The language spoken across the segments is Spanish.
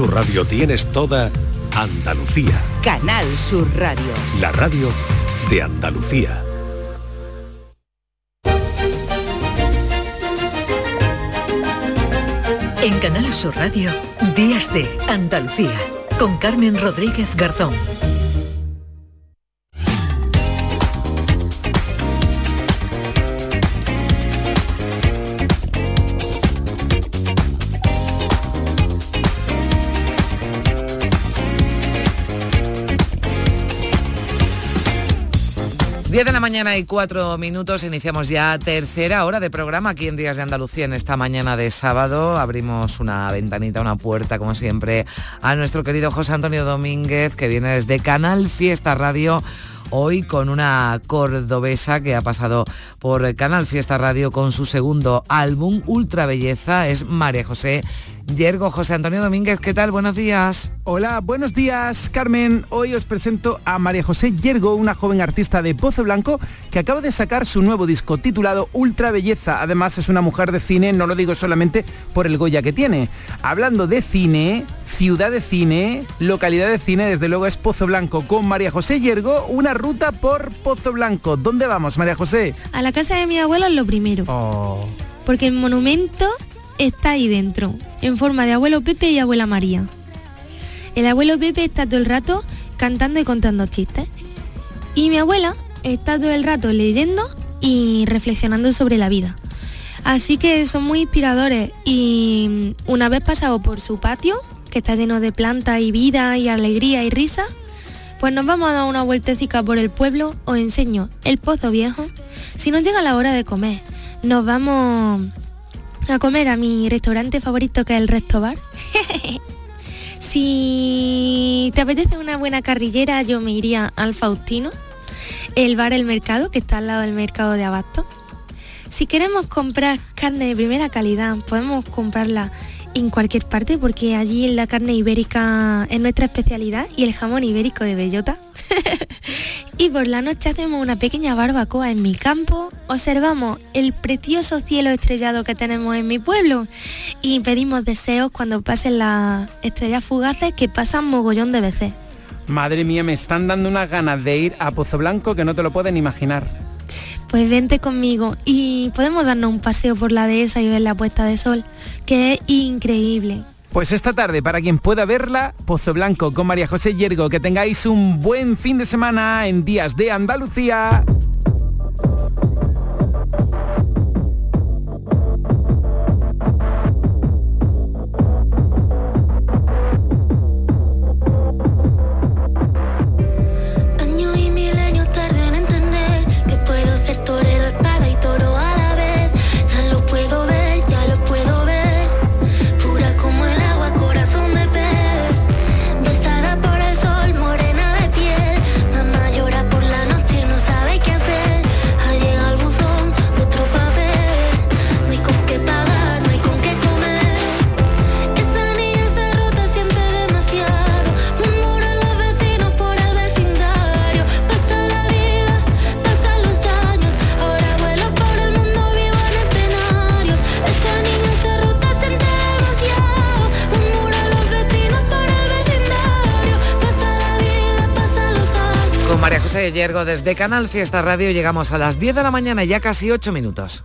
Tu radio tienes toda Andalucía. Canal Sur Radio. La radio de Andalucía. En Canal Sur Radio, Días de Andalucía, con Carmen Rodríguez Garzón. 10 de la mañana y cuatro minutos, iniciamos ya tercera hora de programa aquí en Días de Andalucía en esta mañana de sábado. Abrimos una ventanita, una puerta, como siempre, a nuestro querido José Antonio Domínguez, que viene desde Canal Fiesta Radio hoy con una cordobesa que ha pasado por Canal Fiesta Radio con su segundo álbum, Ultra Belleza, es María José Yergo. José Antonio Domínguez, ¿qué tal? Buenos días. Hola, buenos días, Carmen. Hoy os presento a María José Yergo, una joven artista de Pozo Blanco que acaba de sacar su nuevo disco titulado Ultra Belleza. Además es una mujer de cine, no lo digo solamente por el Goya que tiene. Hablando de cine, ciudad de cine, localidad de cine, desde luego es Pozo Blanco. Con María José Yergo, una ruta por Pozo Blanco. ¿Dónde vamos, María José? A la casa de mi abuelo es lo primero. Oh. Porque el monumento está ahí dentro, en forma de abuelo Pepe y abuela María. El abuelo Pepe está todo el rato cantando y contando chistes. Y mi abuela está todo el rato leyendo y reflexionando sobre la vida. Así que son muy inspiradores y una vez pasado por su patio, que está lleno de plantas y vida y alegría y risa, pues nos vamos a dar una vueltecita por el pueblo, os enseño el pozo viejo. Si nos llega la hora de comer, nos vamos a comer a mi restaurante favorito que es el Resto Bar. si te apetece una buena carrillera, yo me iría al Faustino, el bar El Mercado, que está al lado del mercado de Abasto. Si queremos comprar carne de primera calidad, podemos comprarla en cualquier parte porque allí la carne ibérica es nuestra especialidad y el jamón ibérico de bellota. y por la noche hacemos una pequeña barbacoa en mi campo, observamos el precioso cielo estrellado que tenemos en mi pueblo y pedimos deseos cuando pasen las estrellas fugaces que pasan mogollón de veces. Madre mía, me están dando unas ganas de ir a Pozo Blanco que no te lo pueden imaginar. Pues vente conmigo y podemos darnos un paseo por la dehesa y ver la puesta de sol, que es increíble. Pues esta tarde, para quien pueda verla, Pozo Blanco con María José Yergo, que tengáis un buen fin de semana en Días de Andalucía. Yergo desde Canal Fiesta Radio llegamos a las 10 de la mañana ya casi 8 minutos.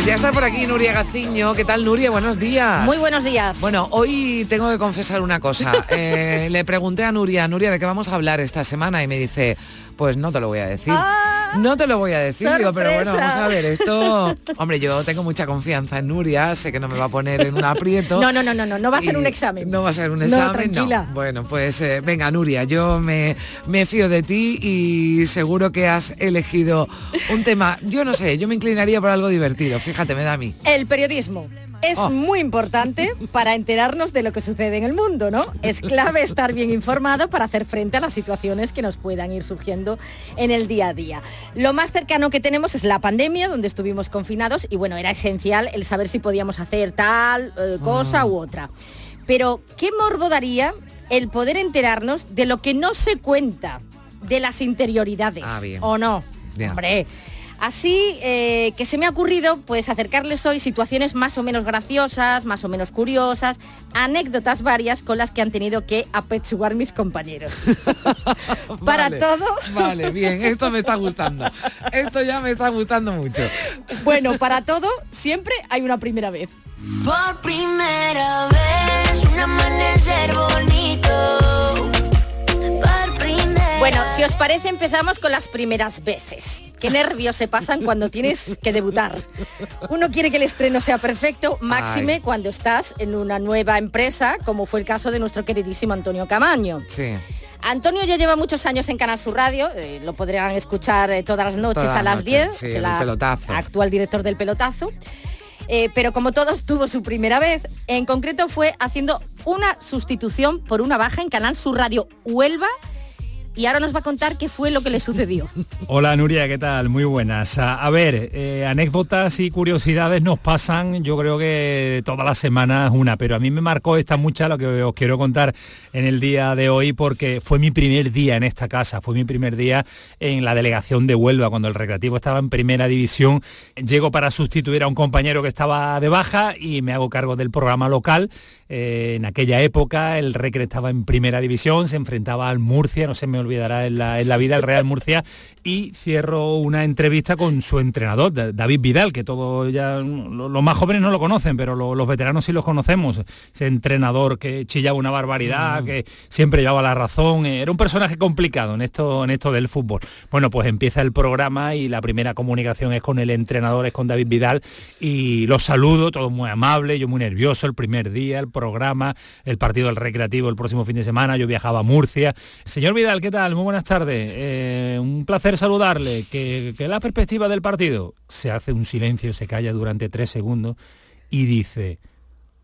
Pues ya está por aquí Nuria Gaciño. ¿Qué tal Nuria? Buenos días. Muy buenos días. Bueno, hoy tengo que confesar una cosa. Eh, le pregunté a Nuria, Nuria, ¿de qué vamos a hablar esta semana? Y me dice, pues no te lo voy a decir. Ah. No te lo voy a decir, digo, pero bueno, vamos a ver, esto... Hombre, yo tengo mucha confianza en Nuria, sé que no me va a poner en un aprieto. No, no, no, no, no, no va a ser un examen. No va a ser un No, examen, no. tranquila. Bueno, pues eh, venga, Nuria, yo me, me fío de ti y seguro que has elegido un tema, yo no sé, yo me inclinaría por algo divertido, fíjate, me da a mí. El periodismo es Oh. muy importante para enterarnos de lo que sucede en el mundo, ¿no? Es clave estar bien informado para hacer frente a las situaciones que nos puedan ir surgiendo en el día a día. Lo más cercano que tenemos es la pandemia, donde estuvimos confinados y bueno, era esencial el saber si podíamos hacer tal eh, cosa u otra. Pero, ¿qué morbo daría el poder enterarnos de lo que no se cuenta de las interioridades? Ah, bien. ¿O no? Ya. Hombre, Así eh, que se me ha ocurrido pues acercarles hoy situaciones más o menos graciosas, más o menos curiosas, anécdotas varias con las que han tenido que apechugar mis compañeros. Para Vale, todo. Vale, bien, esto me está gustando. Esto ya me está gustando mucho. Bueno, para todo siempre hay una primera vez. Por primera vez, un amanecer bonito. Por primera Bueno, si os parece empezamos con las primeras veces. Qué nervios se pasan cuando tienes que debutar. Uno quiere que el estreno sea perfecto, máxime Ay. cuando estás en una nueva empresa, como fue el caso de nuestro queridísimo Antonio Camaño. Sí. Antonio ya lleva muchos años en Canal Sur Radio, eh, lo podrán escuchar eh, todas las noches Todas a las noches, 10, sí, es el pelotazo. actual director del pelotazo. Eh, pero como todos tuvo su primera vez, en concreto fue haciendo una sustitución por una baja en Canal Sur Radio Huelva y ahora nos va a contar qué fue lo que le sucedió. Hola Nuria, ¿qué tal? Muy buenas. A, ver, eh, anécdotas y curiosidades nos pasan, yo creo que todas las semanas una, pero a mí me marcó esta mucha lo que os quiero contar en el día de hoy porque fue mi primer día en esta casa, fue mi primer día en la delegación de Huelva, cuando el Recreativo estaba en primera división. Llego para sustituir a un compañero que estaba de baja y me hago cargo del programa local. Eh, en aquella época el Recre estaba en primera división, se enfrentaba al Murcia, no se me olvidará en la, en la vida, el Real Murcia, y cierro una entrevista con su entrenador, Da- David Vidal, que todos ya, lo- los más jóvenes no lo conocen, pero lo- los veteranos sí los conocemos. Ese entrenador que chillaba una barbaridad, que siempre llevaba la razón, eh, era un personaje complicado en esto, en esto del fútbol. Bueno, pues empieza el programa y la primera comunicación es con el entrenador, es con David Vidal, y los saludo, todo muy amable, yo muy nervioso el primer día, el programa, el partido del recreativo el próximo fin de semana, yo viajaba a Murcia. Señor Vidal, ¿qué tal? Muy buenas tardes. Eh, un placer saludarle. ¿Qué, qué es la perspectiva del partido? Se hace un silencio, se calla durante tres segundos y dice,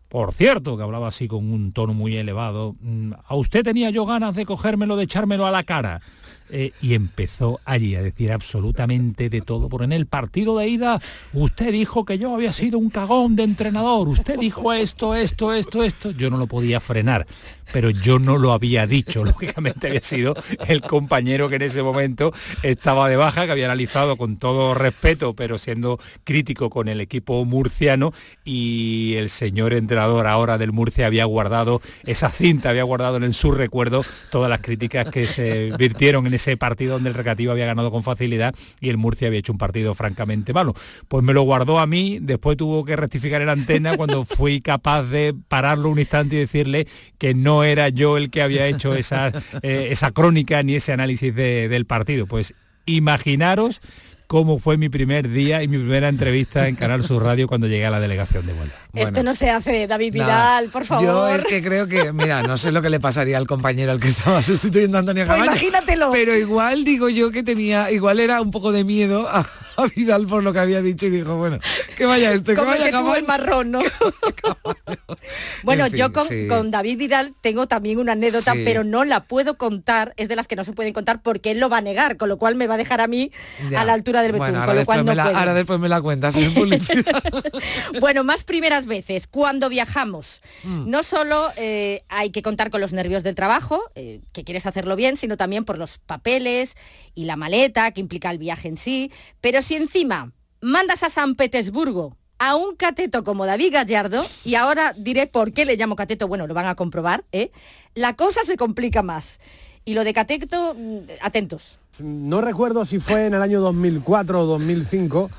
por cierto, que hablaba así con un tono muy elevado, "mm, a usted tenía yo ganas de cogérmelo, de echármelo a la cara. Eh, y empezó allí a decir absolutamente de todo. Por en el partido de ida, usted dijo que yo había sido un cagón de entrenador. Usted dijo esto, esto, esto, esto. Yo no lo podía frenar, pero yo no lo había dicho. Lógicamente había sido el compañero que en ese momento estaba de baja, que había analizado con todo respeto, pero siendo crítico con el equipo murciano y el señor entrenador ahora del Murcia había guardado esa cinta, había guardado en su recuerdo todas las críticas que se virtieron en ese partido donde el Recreativo había ganado con facilidad y el Murcia había hecho un partido francamente malo. Pues me lo guardó a mí, después tuvo que rectificar en antena cuando fui capaz de pararlo un instante y decirle que no era yo el que había hecho esa, eh, esa crónica ni ese análisis de- del partido. Pues imaginaros cómo fue mi primer día y mi primera entrevista en Canal Sur Radio cuando llegué a la delegación de Huelva. Esto no se hace, David. Vidal, por favor. Yo es que creo que, mira, no sé lo que le pasaría al compañero al que estaba sustituyendo a Antonio Pues Camaño. imagínatelo. Pero igual digo yo que tenía, igual era un poco de miedo a, a Vidal por lo que había dicho y dijo, bueno, que vaya este, que Como el vaya el marrón, ¿no? bueno, En fin, yo con, sí. con David Vidal tengo también una anécdota, Sí. pero no la puedo contar, es de las que no se pueden contar porque él lo va a negar, con lo cual me va a dejar a mí Ya. a la altura del betún, Bueno, con lo después, cual no me la, puedo. ahora después me la cuentas en publicidad. Bueno, más primeras veces, cuando viajamos. Mm. No solo eh, hay que contar con los nervios del trabajo, eh, que quieres hacerlo bien, sino también por los papeles y la maleta que implica el viaje en sí. Pero si encima mandas a San Petersburgo a un cateto como David Gallardo, y ahora diré por qué le llamo cateto, bueno, lo van a comprobar, ¿eh? la cosa se complica más. Y lo de cateto, mm, atentos. No recuerdo si fue en el año 2004 o 2005,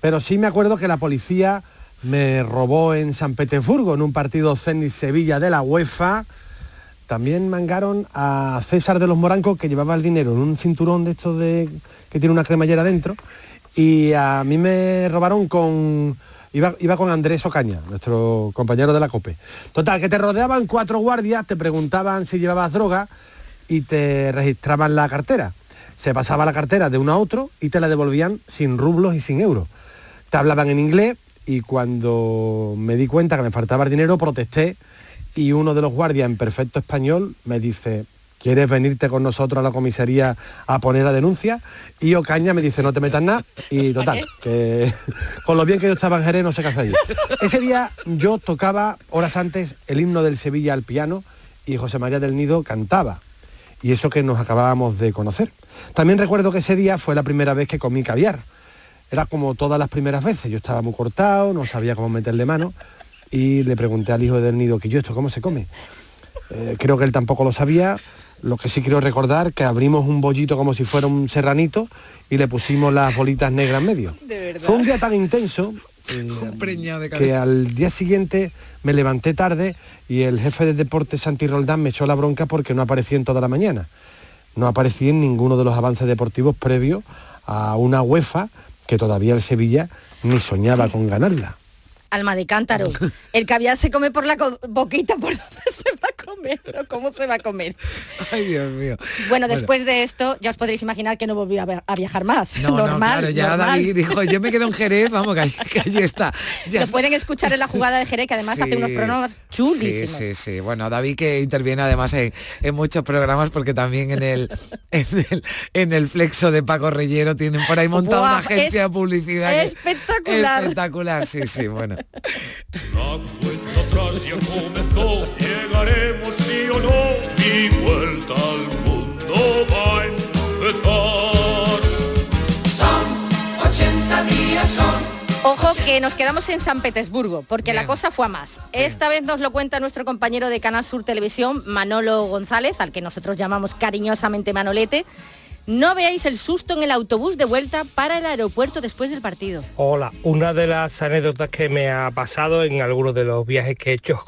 pero sí me acuerdo que la policía me robó en San Petersburgo en un partido Zenit Sevilla de la UEFA también mangaron a César de los Morancos, que llevaba el dinero en un cinturón de estos de, que tiene una cremallera dentro, y a mí me robaron con... Iba, iba con Andrés Ocaña, nuestro compañero de la COPE. Total, que te rodeaban cuatro guardias, te preguntaban si llevabas droga y te registraban la cartera. Se pasaba la cartera de uno a otro y te la devolvían sin rublos y sin euros. Te hablaban en inglés y cuando me di cuenta que me faltaba el dinero protesté y uno de los guardias en perfecto español me dice, ¿quieres venirte con nosotros a la comisaría a poner la denuncia? Y Ocaña me dice, no te metas nada. Y total, que con lo bien que yo estaba en Jerez no sé qué hacer allí. Ese día yo tocaba horas antes el himno del Sevilla al piano y José María del Nido cantaba. Y eso que nos acabábamos de conocer. También recuerdo que ese día fue la primera vez que comí caviar. Era como todas las primeras veces. Yo estaba muy cortado, no sabía cómo meterle mano y le pregunté al hijo del nido que yo esto cómo se come. Eh, creo que él tampoco lo sabía. Lo que sí quiero recordar que abrimos un bollito como si fuera un serranito y le pusimos las bolitas negras en medio. Fue un día tan intenso eh, de que al día siguiente me levanté tarde y el jefe de deportes Santi Roldán me echó la bronca porque no aparecí en toda la mañana. No aparecí en ninguno de los avances deportivos previos a una UEFA que todavía el Sevilla ni soñaba con ganarla. Alma de cántaro. El caviar se come por la boquita, ¿por dónde se va ¿Cómo se va a comer? Ay, Dios mío. Bueno, después de esto, ya os podréis imaginar que no volví a, via- a viajar más. No, no, normal, claro, ya normal. David dijo, yo me quedo en Jerez, vamos, que, ahí- que allí está. Ya Lo está. pueden escuchar en la jugada de Jerez, que además hace unos programas chulísimos. Sí, sí, sí. Bueno, David que interviene además en, en muchos programas porque también en el, en el en el flexo de Paco Reyero tienen por ahí montada Buah, una agencia es de publicidad. que espectacular. Espectacular, sí, sí, bueno. Llegaremos sí o no, mi vuelta al mundo va a empezar. Son 80 días, son Ojo que nos quedamos en San Petersburgo, porque la cosa fue a más. Esta vez nos lo cuenta nuestro compañero de Canal Sur Televisión, Manolo González, al que nosotros llamamos cariñosamente Manolete. No veáis el susto en el autobús de vuelta para el aeropuerto después del partido. Hola, una de las anécdotas que me ha pasado en algunos de los viajes que he hecho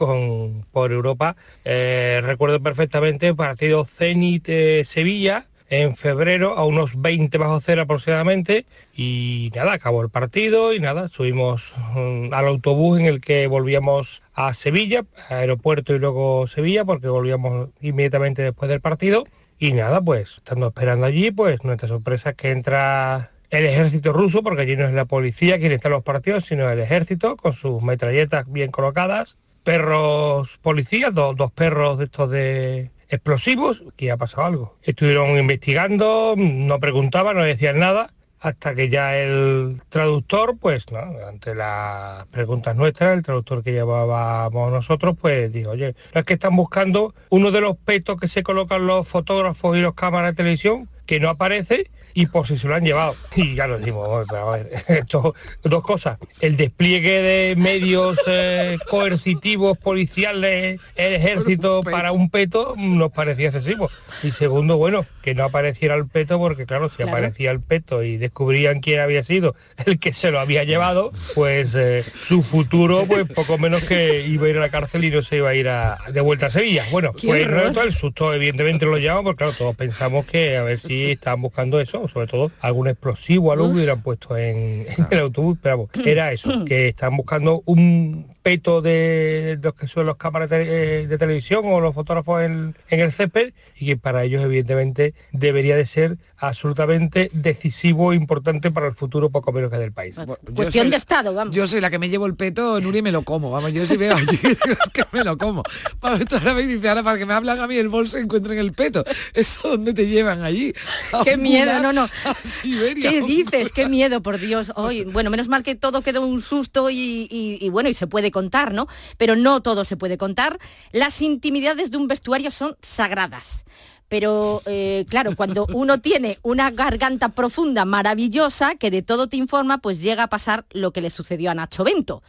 por Europa, eh, recuerdo perfectamente el partido Zenit-Sevilla en febrero a unos 20 bajo cero aproximadamente y nada, acabó el partido y nada, subimos mm, al autobús en el que volvíamos a Sevilla, aeropuerto y luego Sevilla porque volvíamos inmediatamente después del partido y nada, pues estando esperando allí, pues nuestra sorpresa es que entra el ejército ruso, porque allí no es la policía quien está en los partidos, sino el ejército, con sus metralletas bien colocadas, perros policías, dos, dos perros de estos de explosivos, que ha pasado algo. Estuvieron investigando, no preguntaban, no decían nada, hasta que ya el traductor, pues, ante las preguntas nuestras, el traductor que llevábamos nosotros, pues dijo, oye, es que están buscando uno de los petos que se colocan los fotógrafos y los cámaras de televisión, que no aparece, y por si se lo han llevado. Y ya nos decimos, "Oye, pero a ver, esto, dos cosas. El despliegue de medios eh, coercitivos, policiales, el ejército para un peto nos parecía excesivo. Y segundo, bueno, que no apareciera el peto, porque claro, si Claro. aparecía el peto y descubrían quién había sido el que se lo había llevado, pues eh, su futuro, pues poco menos que iba a ir a la cárcel y no se iba a ir a- de vuelta a Sevilla. Bueno, pues no todo el susto evidentemente lo llevamos, porque claro, todos pensamos que a ver si estaban buscando eso, sobre todo algún explosivo, algo que hubieran puesto en, en el autobús, pero vamos, era eso, que estaban buscando un peto de los que son los cámaras de, eh, de televisión o los fotógrafos en, en el césped y que para ellos evidentemente debería de ser absolutamente decisivo e importante para el futuro poco menos que del país. Cuestión de Estado, vamos. Yo soy la que me llevo el peto, Nuri, y me lo como. Vamos, yo si veo allí, es que me lo como. Vamos, tú ahora me dices, ahora para que me hablan a mí el bolso encuentren el peto. ¿Eso dónde te llevan allí? Qué miedo, no, no. a Siberia. ¿Qué dices? Qué miedo, por Dios. Hoy, bueno, menos mal que todo quedó un susto y, y- y bueno, y se puede contar, ¿no? Pero no todo se puede contar. Las intimidades de un vestuario son sagradas. Pero eh, claro, cuando uno tiene una garganta profunda, maravillosa, que de todo te informa, pues llega a pasar lo que le sucedió a Nacho Bento.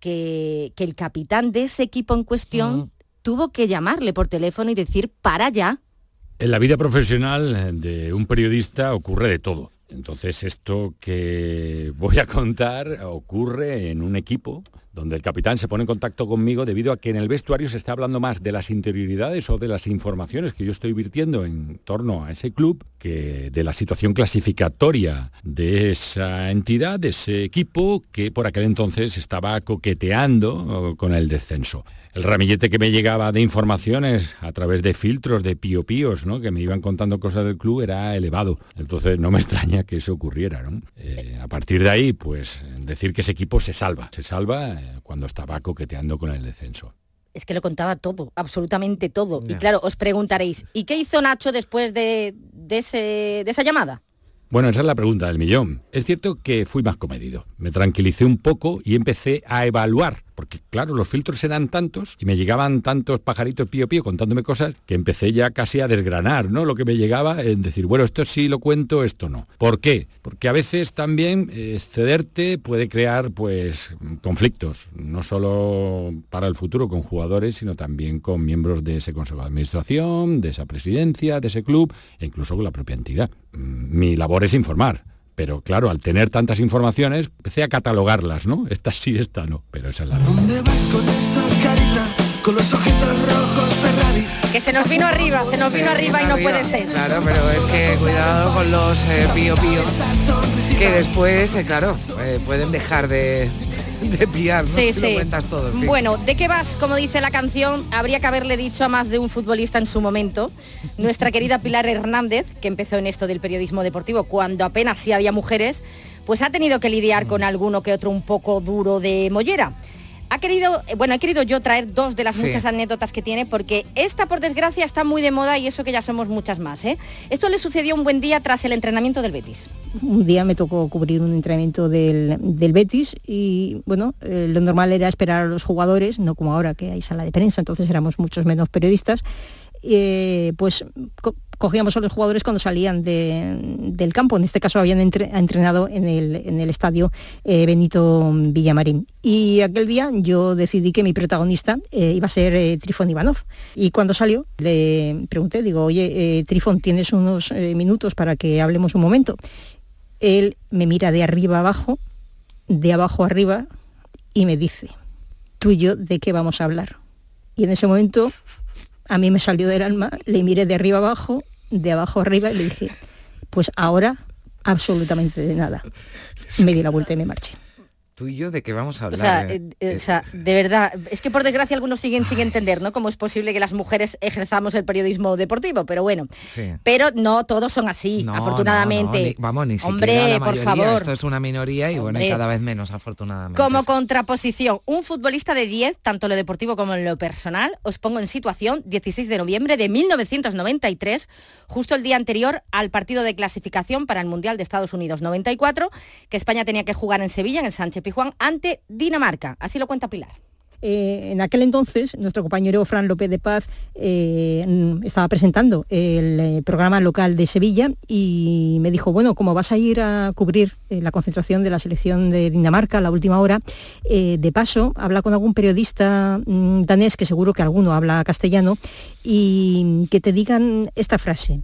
Que, que el capitán de ese equipo en cuestión tuvo que llamarle por teléfono y decir, para ya, En la vida profesional de un periodista ocurre de todo. Entonces esto que voy a contar ocurre en un equipo donde el capitán se pone en contacto conmigo debido a que en el vestuario se está hablando más de las interioridades o de las informaciones que yo estoy virtiendo en torno a ese club que de la situación clasificatoria de esa entidad, de ese equipo que por aquel entonces estaba coqueteando con el descenso el ramillete que me llegaba de informaciones a través de filtros de pío píos, ¿no? que me iban contando cosas del club, era elevado. Entonces no me extraña que eso ocurriera. ¿no? Eh, a partir de ahí, pues decir que ese equipo se salva. Se salva eh, cuando estaba coqueteando con el descenso. Es que lo contaba todo, absolutamente todo. Y claro, os preguntaréis, ¿y qué hizo Nacho después de, de, ese, de esa llamada? Bueno, esa es la pregunta del millón. Es cierto que fui más comedido. Me tranquilicé un poco y empecé a evaluar porque claro, los filtros eran tantos y me llegaban tantos pajaritos pío pío contándome cosas que empecé ya casi a desgranar, ¿no? Lo que me llegaba en decir, bueno, esto sí lo cuento, esto no. ¿Por qué? Porque a veces también eh, cederte puede crear pues conflictos, no solo para el futuro con jugadores, sino también con miembros de ese consejo de administración, de esa presidencia, de ese club e incluso con la propia entidad. Mm, mi labor es informar pero claro, al tener tantas informaciones, empecé a catalogarlas, ¿no? Esta sí, esta no, pero esa es la ¿Dónde vas con esa carita, con los ojitos rojos Ferrari? Que se nos vino arriba, se nos vino arriba y no puede ser. Claro, pero es que cuidado con los eh, pío pío, que después, eh, claro, eh, pueden dejar de, de pillar, ¿no? Sí, si lo cuentas todo. sí. Bueno, ¿de qué vas? Como dice la canción, habría que haberle dicho a más de un futbolista en su momento. Nuestra querida Pilar Hernández, que empezó en esto del periodismo deportivo cuando apenas sí había mujeres, pues ha tenido que lidiar con alguno que otro un poco duro de mollera. Ha querido, eh, bueno, he querido yo traer dos de las Sí. muchas anécdotas que tiene porque esta, por desgracia, está muy de moda y eso que ya somos muchas más. ¿eh? Esto le sucedió un buen día tras el entrenamiento del Betis. un día me tocó cubrir un entrenamiento del, del Betis y bueno, eh, lo normal era esperar a los jugadores, no como ahora que hay sala de prensa, entonces éramos muchos menos periodistas, eh, pues cogíamos a los jugadores cuando salían de- del campo, en este caso habían entre- entrenado en el, en el estadio eh, Benito Villamarín. Y aquel día yo decidí que mi protagonista eh, iba a ser eh, Trifón Ivanov. Y cuando salió le pregunté, digo, oye, eh, Trifón, ¿tienes unos minutos para que hablemos un momento? él me mira de arriba abajo, de abajo arriba, y me dice, tú y yo, ¿de qué vamos a hablar? Y en ese momento a mí me salió del alma, le miré de arriba abajo, de abajo arriba, y le dije, pues ahora absolutamente de nada. Me di la vuelta y me marché. Tú y yo, ¿de qué vamos a O sea, hablar? eh? eh, o sea, de verdad, es que por desgracia algunos siguen sin entender, ¿no? Cómo es posible que las mujeres ejerzamos el periodismo deportivo, pero bueno. Sí. Pero no todos son así, No, afortunadamente. no, no, ni- vamos, ni Hombre, siquiera la por favor. Esto es una minoría y bueno, y cada vez menos, afortunadamente. Como contraposición, un futbolista de 10, tanto en lo deportivo como en lo personal, os pongo en situación 16 de noviembre de 1993, justo el día anterior al partido de clasificación para el Mundial de Estados Unidos 94, que España tenía que jugar en Sevilla, en el Sánchez Pijuán, ante Dinamarca. Así lo cuenta Pilar. Eh, en aquel entonces, nuestro compañero Fran López de Paz eh, mm, estaba presentando el eh, programa local de Sevilla y me dijo, bueno, como vas a ir a cubrir la concentración de la selección de Dinamarca a la última hora, de paso, habla con algún periodista mm, danés, que seguro que alguno habla castellano, y que te digan esta frase,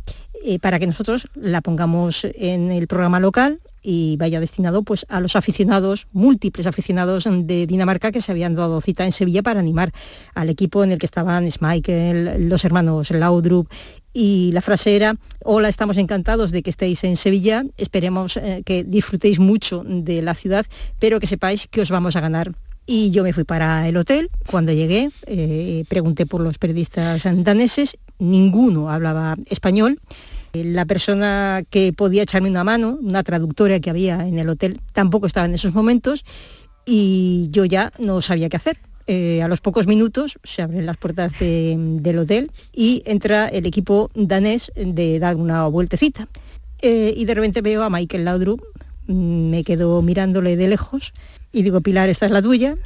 para que nosotros la pongamos en el programa local y vaya destinado pues a los aficionados, múltiples aficionados de Dinamarca que se habían dado cita en Sevilla para animar al equipo en el que estaban Schmeichel, los hermanos Laudrup y la frase era, hola, estamos encantados de que estéis en Sevilla, esperemos eh, que disfrutéis mucho de la ciudad, pero que sepáis que os vamos a ganar. Y yo me fui para el hotel, cuando llegué eh, pregunté por los periodistas daneses, ninguno hablaba español, La persona que podía echarme una mano, una traductora que había en el hotel, tampoco estaba en esos momentos y yo ya no sabía qué hacer. Eh, a los pocos minutos se abren las puertas de- del hotel y entra el equipo danés de dar una vueltecita. Eh, y de repente veo a Michael Laudrup, mm, me quedo mirándole de lejos y digo, Pilar, esta es la tuya.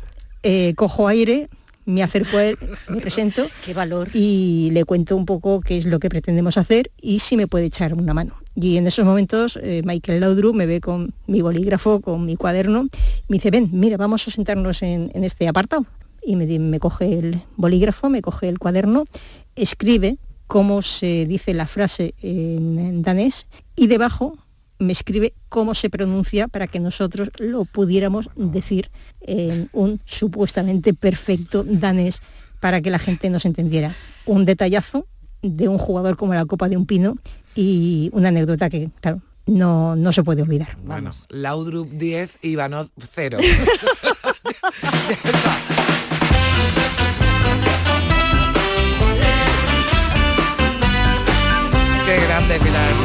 Eh, cojo aire, me acerco a él, me presento Qué valor. y le cuento un poco qué es lo que pretendemos hacer y si me puede echar una mano. Y en esos momentos eh, Michael Laudrup me ve con mi bolígrafo, con mi cuaderno, me dice, ven, mira, vamos a sentarnos en, en este apartado. Y me, coge el bolígrafo, me coge el cuaderno, escribe cómo se dice la frase en, en danés y debajo me escribe cómo se pronuncia para que nosotros lo pudiéramos decir en un supuestamente perfecto danés para que la gente nos entendiera. Un detallazo de un jugador como la copa de un pino y una anécdota que, claro, no, no se puede olvidar. Bueno, Laudrup 10, Ivanov 0. Qué grande Pilar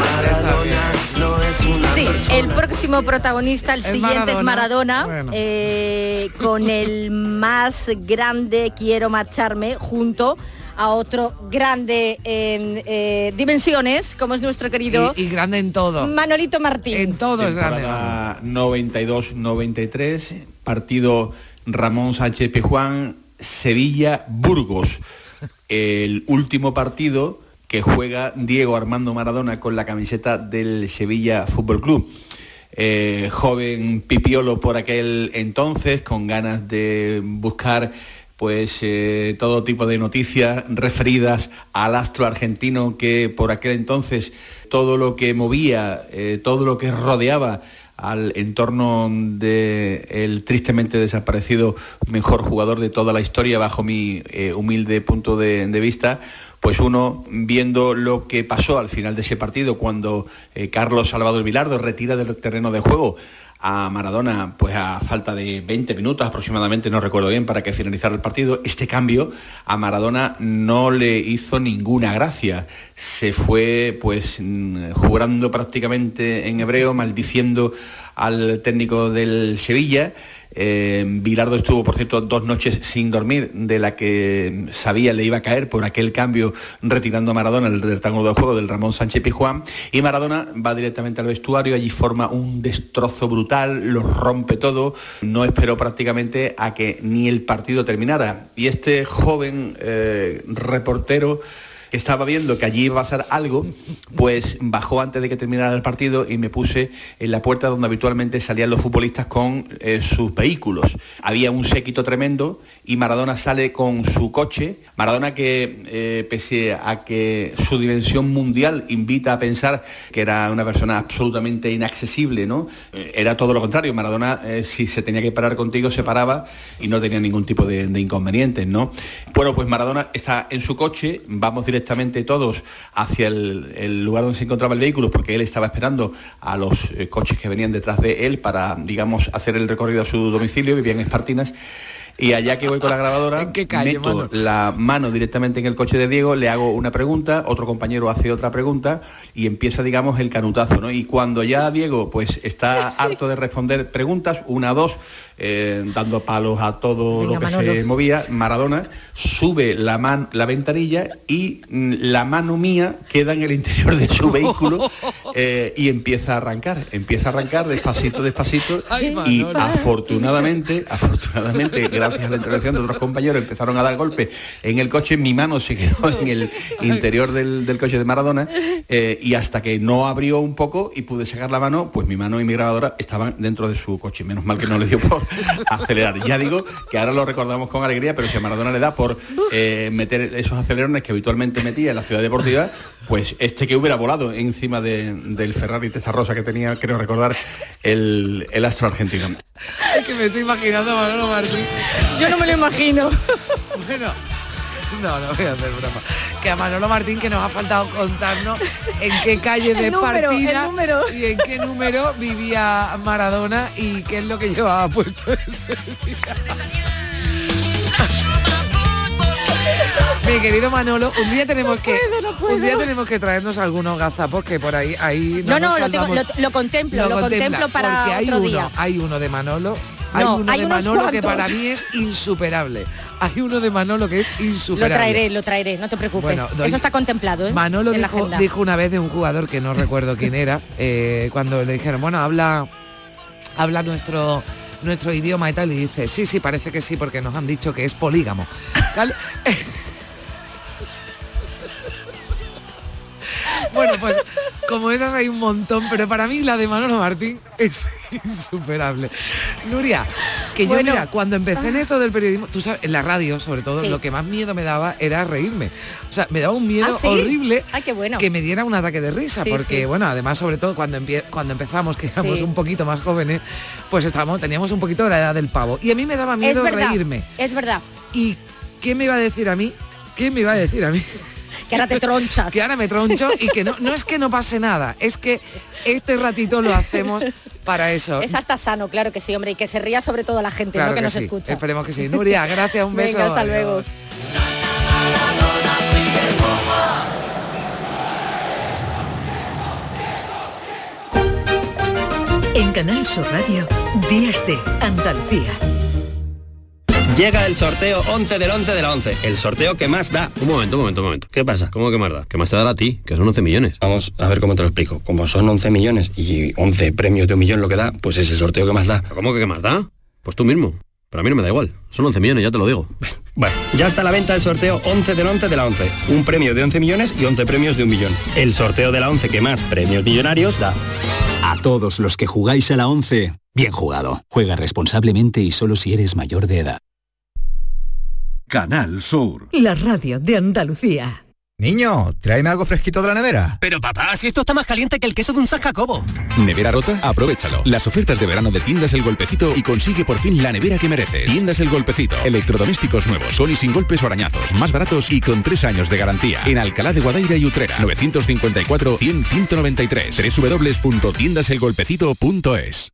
Sí, el próximo protagonista, el Es siguiente es Maradona. Bueno. eh, con el más grande Quiero marcharme junto a otro grande en eh, dimensiones, como es nuestro querido Y, y grande en todo. Manolito Martín. En todo es grande. Temporada 92-93, partido Ramón Sánchez Pijuán, Sevilla-Burgos. El último partido que juega Diego Armando Maradona con la camiseta del Sevilla Fútbol Club. Eh, joven pipiolo por aquel entonces, con ganas de buscar pues eh, todo tipo de noticias referidas al astro argentino que por aquel entonces todo lo que movía, eh, todo lo que rodeaba al entorno de el tristemente desaparecido mejor jugador de toda la historia bajo mi humilde punto de vista, pues uno viendo lo que pasó al final de ese partido cuando eh, Carlos Salvador Vilardo retira del terreno de juego a Maradona, pues a falta de 20 minutos aproximadamente, no recuerdo bien, para que finalizara el partido, este cambio a Maradona no le hizo ninguna gracia. Se fue pues mm, jurando prácticamente en hebreo, maldiciendo al técnico del Sevilla. Eh, Bilardo estuvo, por cierto, dos noches sin dormir, de la que sabía le iba a caer por aquel cambio retirando a Maradona el rectángulo de juego del Ramón Sánchez Pijuán. Y Maradona va directamente al vestuario, allí forma un destrozo brutal, lo rompe todo, no esperó prácticamente a que ni el partido terminara. Y este joven eh, reportero que estaba viendo que allí iba a pasar algo, pues bajó antes de que terminara el partido y me puse en la puerta donde habitualmente salían los futbolistas con eh, sus vehículos. Había un séquito tremendo y Maradona sale con su coche. Maradona que, eh, pese a que su dimensión mundial invita a pensar que era una persona absolutamente inaccesible, ¿no? Eh, Era todo lo contrario. Maradona, eh, si se tenía que parar contigo, se paraba y no tenía ningún tipo de, inconvenientes, ¿no? Bueno, pues Maradona está en su coche, vamos directamente todos hacia el, el lugar donde se encontraba el vehículo, porque él estaba esperando a los coches que venían detrás de él para, digamos, hacer el recorrido a su domicilio, vivía en Espartinas. Y allá que voy con la grabadora, calle, meto mano? la mano directamente en el coche de Diego, le hago una pregunta, otro compañero hace otra pregunta y empieza, digamos, el canutazo, ¿no? Y cuando ya Diego, pues, está harto de responder preguntas, una, dos, eh, dando palos a todo Venga, lo que Manolo. se movía, Maradona sube la, man- la ventanilla y mm, la mano mía queda en el interior de su vehículo eh, y empieza a arrancar, empieza a arrancar despacito, despacito Ay, y Manolo. afortunadamente, afortunadamente, gracias a la intervención de otros compañeros, empezaron a dar golpes en el coche, mi mano se quedó en el interior del, del coche de Maradona eh, y hasta que no abrió un poco y pude sacar la mano, pues mi mano y mi grabadora estaban dentro de su coche. Menos mal que no le dio por acelerar. Ya digo que ahora lo recordamos con alegría, pero si a Maradona le da por eh, meter esos acelerones que habitualmente metía en la ciudad deportiva, pues este que hubiera volado encima de- del Ferrari Rosa que tenía, creo recordar, el, el astro argentino. Es que me estoy imaginando a Manolo Martín. Yo no me lo imagino. Bueno, no, no voy a hacer broma. Que a Manolo Martín que nos ha faltado contarnos en qué calle de número, partida y en qué número vivía Maradona y qué es lo que llevaba puesto ese día. Mi querido Manolo, un día tenemos que un día tenemos que traernos algunos gazapos que por ahí ahí No, no, nos lo, tengo- salvamos- lo- lo contemplo, lo, contemplo para porque hay otro uno, día. hay uno de Manolo, hay No, uno hay de Manolo que para mí es insuperable. Hay uno de Manolo que es Lo insuperable. traeré, lo traeré, no te preocupes. Bueno, doy- Eso está contemplado, ¿eh? Manolo en la dijo, agenda. dijo una vez de un jugador que no recuerdo quién era, eh, cuando le dijeron, bueno, habla, habla nuestro nuestro idioma y tal, y dice, sí, sí, parece que sí, porque nos han dicho que es polígamo. bueno, pues como esas hay un montón, pero para mí la de Manolo Martín es insuperable. Nuria, que yo Bueno. mira, cuando empecé en esto del periodismo, tú sabes, en la radio sobre todo, Sí. lo que más miedo me daba era reírme. O sea, me daba un miedo ¿Ah, sí? horrible Ay, qué bueno. que me diera un ataque de risa, Sí, porque bueno, además sobre todo cuando cuando empezamos, que éramos un poquito más jóvenes, pues estábamos, teníamos un poquito de la edad del pavo. Y a mí me daba miedo es verdad, reírme. Es verdad. ¿Y qué me iba a decir a mí? ¿Qué me iba a decir a mí? Que ahora te tronchas. que ahora me troncho y que no, no es que no pase nada, es que este ratito lo hacemos para eso. Es hasta sano, claro que sí, hombre, y que se ría sobre todo la gente, Claro ¿no? que, que nos sí. escucha. Esperemos que sí. Nuria, gracias, un beso. Venga, hasta luego. En Canal Sur Radio, Días de Andalucía. Llega el sorteo 11 del 11 de la 11, el sorteo que más da. Un momento, un momento, un momento. ¿Qué pasa? ¿Cómo que más da? ¿Qué más te dará a ti? Que son 11 millones. Vamos a ver cómo te lo explico. Como son 11 millones y 11 premios de un millón lo que da, pues es el sorteo que más da. ¿Cómo que qué más da? Pues tú mismo. Pero a mí no me da igual. Son 11 millones, ya te lo digo. Bueno, ya está a la venta el sorteo 11 del 11 de la 11. Un premio de 11 millones y 11 premios de un millón. El sorteo de la 11 que más premios millonarios da. A todos los que jugáis a la 11, bien jugado. Juega responsablemente y solo si eres mayor de edad. Canal Sur. La radio de Andalucía. Niño, tráeme algo fresquito de la nevera. Pero papá, si esto está más caliente que el queso de un San Jacobo. ¿Nevera rota? Aprovechalo. Las ofertas de verano de Tiendas El Golpecito y consigue por fin la nevera que mereces. Tiendas El Golpecito. Electrodomésticos nuevos, con y sin golpes o arañazos, más baratos y con tres años de garantía. En Alcalá de Guadaira y Utrera. 954-100-193. www.tiendaselgolpecito.es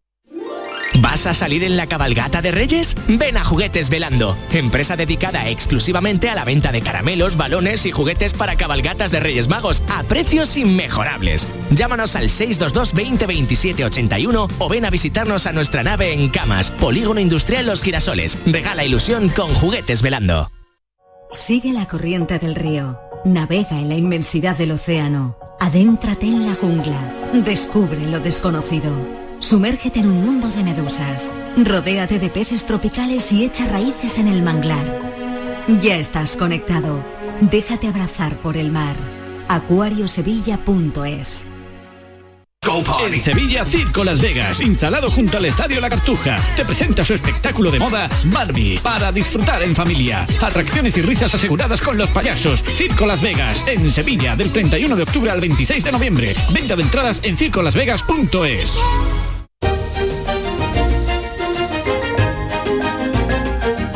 ¿Vas a salir en la cabalgata de Reyes? Ven a Juguetes Velando, empresa dedicada exclusivamente a la venta de caramelos, balones y juguetes para cabalgatas de Reyes Magos a precios inmejorables. Llámanos al 622 20 27 81 o ven a visitarnos a nuestra nave en Camas, Polígono Industrial Los Girasoles. Regala ilusión con Juguetes Velando. Sigue la corriente del río, navega en la inmensidad del océano, adéntrate en la jungla, descubre lo desconocido. Sumérgete en un mundo de medusas, rodéate de peces tropicales y echa raíces en el manglar. Ya estás conectado, déjate abrazar por el mar. acuariosevilla.es En Sevilla, Circo Las Vegas, instalado junto al Estadio La Cartuja, te presenta su espectáculo de moda Barbie, para disfrutar en familia. Atracciones y risas aseguradas con los payasos. Circo Las Vegas, en Sevilla, del 31 de octubre al 26 de noviembre. Venta de entradas en circolasvegas.es.